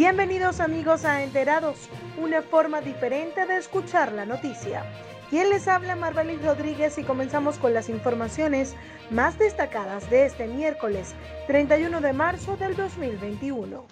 Bienvenidos amigos a Enterados, una forma diferente de escuchar la noticia. Quien les habla Marbelis Rodríguez y comenzamos con las informaciones más destacadas de este miércoles 31 de marzo del 2021.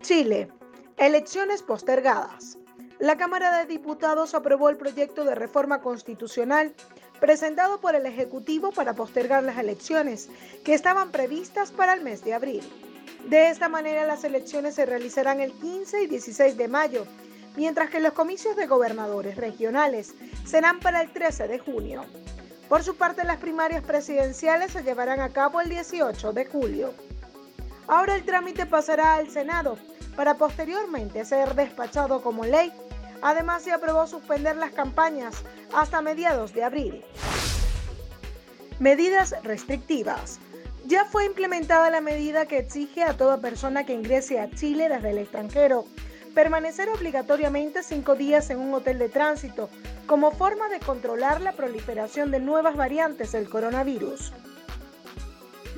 Chile, elecciones postergadas. La Cámara de Diputados aprobó el proyecto de reforma constitucional presentado por el Ejecutivo para postergar las elecciones que estaban previstas para el mes de abril. De esta manera, las elecciones se realizarán el 15 y 16 de mayo, mientras que los comicios de gobernadores regionales serán para el 13 de junio. Por su parte, las primarias presidenciales se llevarán a cabo el 18 de julio. Ahora el trámite pasará al Senado para posteriormente ser despachado como ley. Además, se aprobó suspender las campañas hasta mediados de abril. Medidas restrictivas. Ya fue implementada la medida que exige a toda persona que ingrese a Chile desde el extranjero permanecer obligatoriamente cinco días en un hotel de tránsito como forma de controlar la proliferación de nuevas variantes del coronavirus.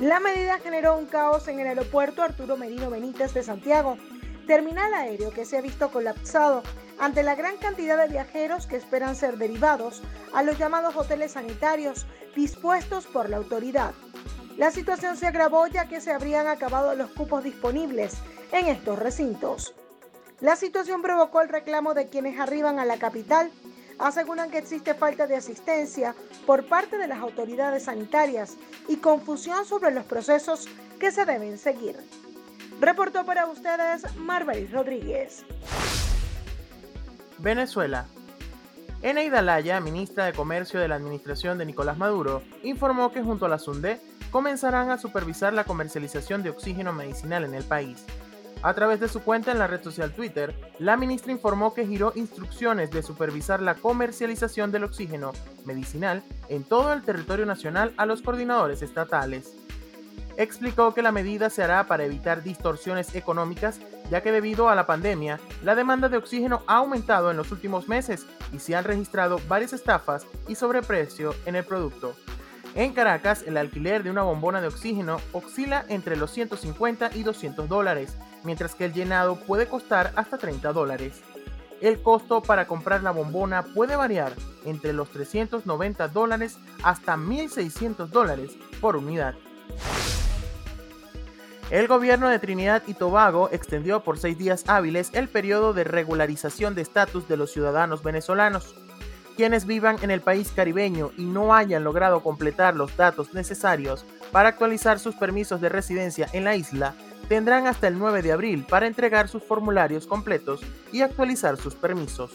La medida generó un caos en el aeropuerto Arturo Merino Benítez de Santiago, terminal aéreo que se ha visto colapsado ante la gran cantidad de viajeros que esperan ser derivados a los llamados hoteles sanitarios dispuestos por la autoridad. La situación se agravó ya que se habrían acabado los cupos disponibles en estos recintos. La situación provocó el reclamo de quienes arriban a la capital. Aseguran que existe falta de asistencia por parte de las autoridades sanitarias y confusión sobre los procesos que se deben seguir. Reportó para ustedes Marbelis Rodríguez. Venezuela. Eneida Laya, ministra de Comercio de la administración de Nicolás Maduro, informó que junto a la SUNDE comenzarán a supervisar la comercialización de oxígeno medicinal en el país. A través de su cuenta en la red social Twitter, la ministra informó que giró instrucciones de supervisar la comercialización del oxígeno medicinal en todo el territorio nacional a los coordinadores estatales. Explicó que la medida se hará para evitar distorsiones económicas, ya que debido a la pandemia, la demanda de oxígeno ha aumentado en los últimos meses y se han registrado varias estafas y sobreprecio en el producto. En Caracas, el alquiler de una bombona de oxígeno oscila entre los 150 y 200 dólares, mientras que el llenado puede costar hasta 30 dólares. El costo para comprar la bombona puede variar entre los 390 dólares hasta 1.600 dólares por unidad. El gobierno de Trinidad y Tobago extendió por seis días hábiles el periodo de regularización de estatus de los ciudadanos venezolanos. Quienes vivan en el país caribeño y no hayan logrado completar los datos necesarios para actualizar sus permisos de residencia en la isla tendrán hasta el 9 de abril para entregar sus formularios completos y actualizar sus permisos.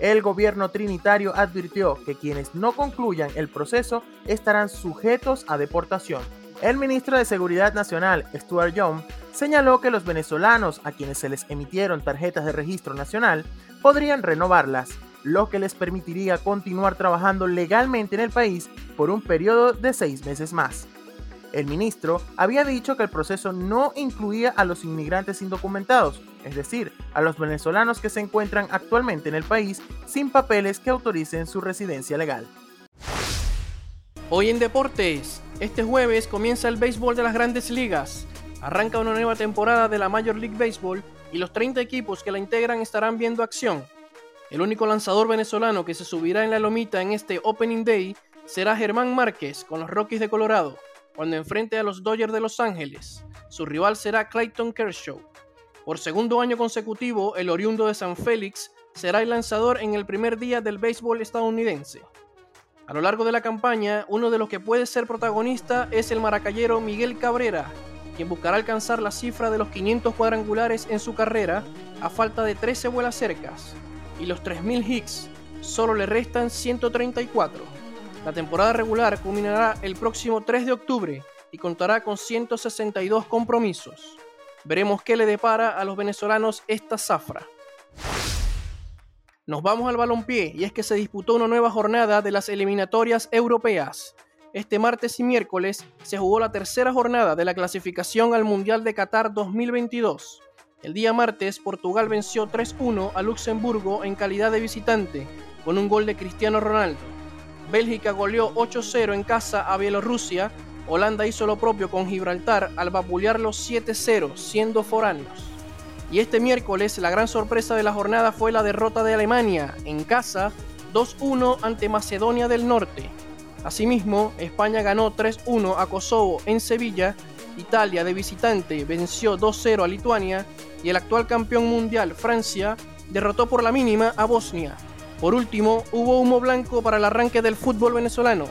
El gobierno trinitario advirtió que quienes no concluyan el proceso estarán sujetos a deportación. El ministro de Seguridad Nacional, Stuart Young, señaló que los venezolanos a quienes se les emitieron tarjetas de registro nacional podrían renovarlas lo que les permitiría continuar trabajando legalmente en el país por un periodo de seis meses más. El ministro había dicho que el proceso no incluía a los inmigrantes indocumentados, es decir, a los venezolanos que se encuentran actualmente en el país sin papeles que autoricen su residencia legal. Hoy en Deportes, este jueves comienza el béisbol de las grandes ligas. Arranca una nueva temporada de la Major League Baseball y los 30 equipos que la integran estarán viendo acción. El único lanzador venezolano que se subirá en la lomita en este Opening Day será Germán Márquez con los Rockies de Colorado, cuando enfrente a los Dodgers de Los Ángeles. Su rival será Clayton Kershaw. Por segundo año consecutivo, el oriundo de San Félix será el lanzador en el primer día del béisbol estadounidense. A lo largo de la campaña, uno de los que puede ser protagonista es el maracayero Miguel Cabrera, quien buscará alcanzar la cifra de los 500 cuadrangulares en su carrera a falta de 13 vuelas cercas y los 3.000 hits, solo le restan 134. La temporada regular culminará el próximo 3 de octubre y contará con 162 compromisos. Veremos qué le depara a los venezolanos esta zafra. Nos vamos al balompié y es que se disputó una nueva jornada de las eliminatorias europeas. Este martes y miércoles se jugó la tercera jornada de la clasificación al Mundial de Qatar 2022. El día martes, Portugal venció 3-1 a Luxemburgo en calidad de visitante, con un gol de Cristiano Ronaldo. Bélgica goleó 8-0 en casa a Bielorrusia Holanda hizo lo propio con Gibraltar al vapulear los 7-0, siendo foráneos. Y este miércoles la gran sorpresa de la jornada fue la derrota de Alemania en casa 2-1 ante Macedonia del Norte. Asimismo, España ganó 3-1 a Kosovo en Sevilla, Italia de visitante venció 2-0 a Lituania y el actual campeón mundial Francia derrotó por la mínima a Bosnia. Por último, hubo humo blanco para el arranque del fútbol venezolano.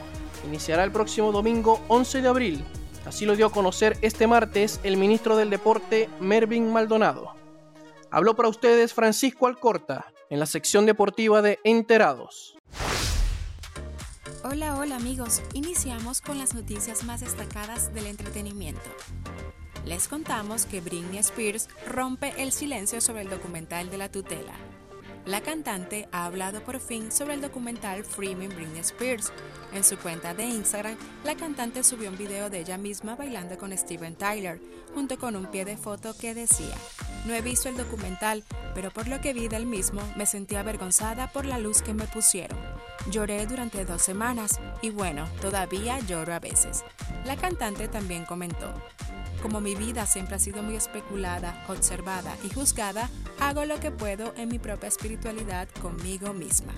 Iniciará el próximo domingo 11 de abril. Así lo dio a conocer este martes el ministro del Deporte Mervin Maldonado. Habló para ustedes Francisco Alcorta en la sección deportiva de Enterados. Hola, hola amigos. Iniciamos con las noticias más destacadas del entretenimiento. Les contamos que Britney Spears rompe el silencio sobre el documental de la tutela. La cantante ha hablado por fin sobre el documental Freeman Britney Spears. En su cuenta de Instagram, la cantante subió un video de ella misma bailando con Steven Tyler, junto con un pie de foto que decía, no he visto el documental, pero por lo que vi del mismo me sentí avergonzada por la luz que me pusieron. Lloré durante dos semanas y bueno, todavía lloro a veces. La cantante también comentó, como mi vida siempre ha sido muy especulada, observada y juzgada, hago lo que puedo en mi propia espiritualidad conmigo misma.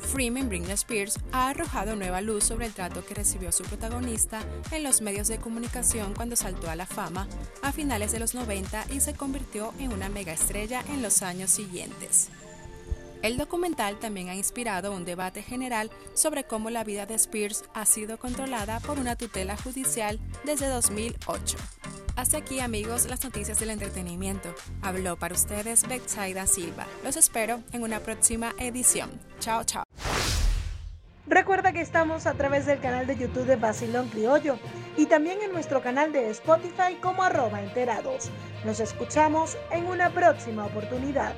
Freeman Britney Spears ha arrojado nueva luz sobre el trato que recibió su protagonista en los medios de comunicación cuando saltó a la fama a finales de los 90 y se convirtió en una mega estrella en los años siguientes. El documental también ha inspirado un debate general sobre cómo la vida de Spears ha sido controlada por una tutela judicial desde 2008. Hasta aquí amigos las noticias del entretenimiento. Habló para ustedes Betsaida Silva. Los espero en una próxima edición. Chao, chao. Recuerda que estamos a través del canal de YouTube de Basilón Criollo y también en nuestro canal de Spotify como arroba enterados. Nos escuchamos en una próxima oportunidad.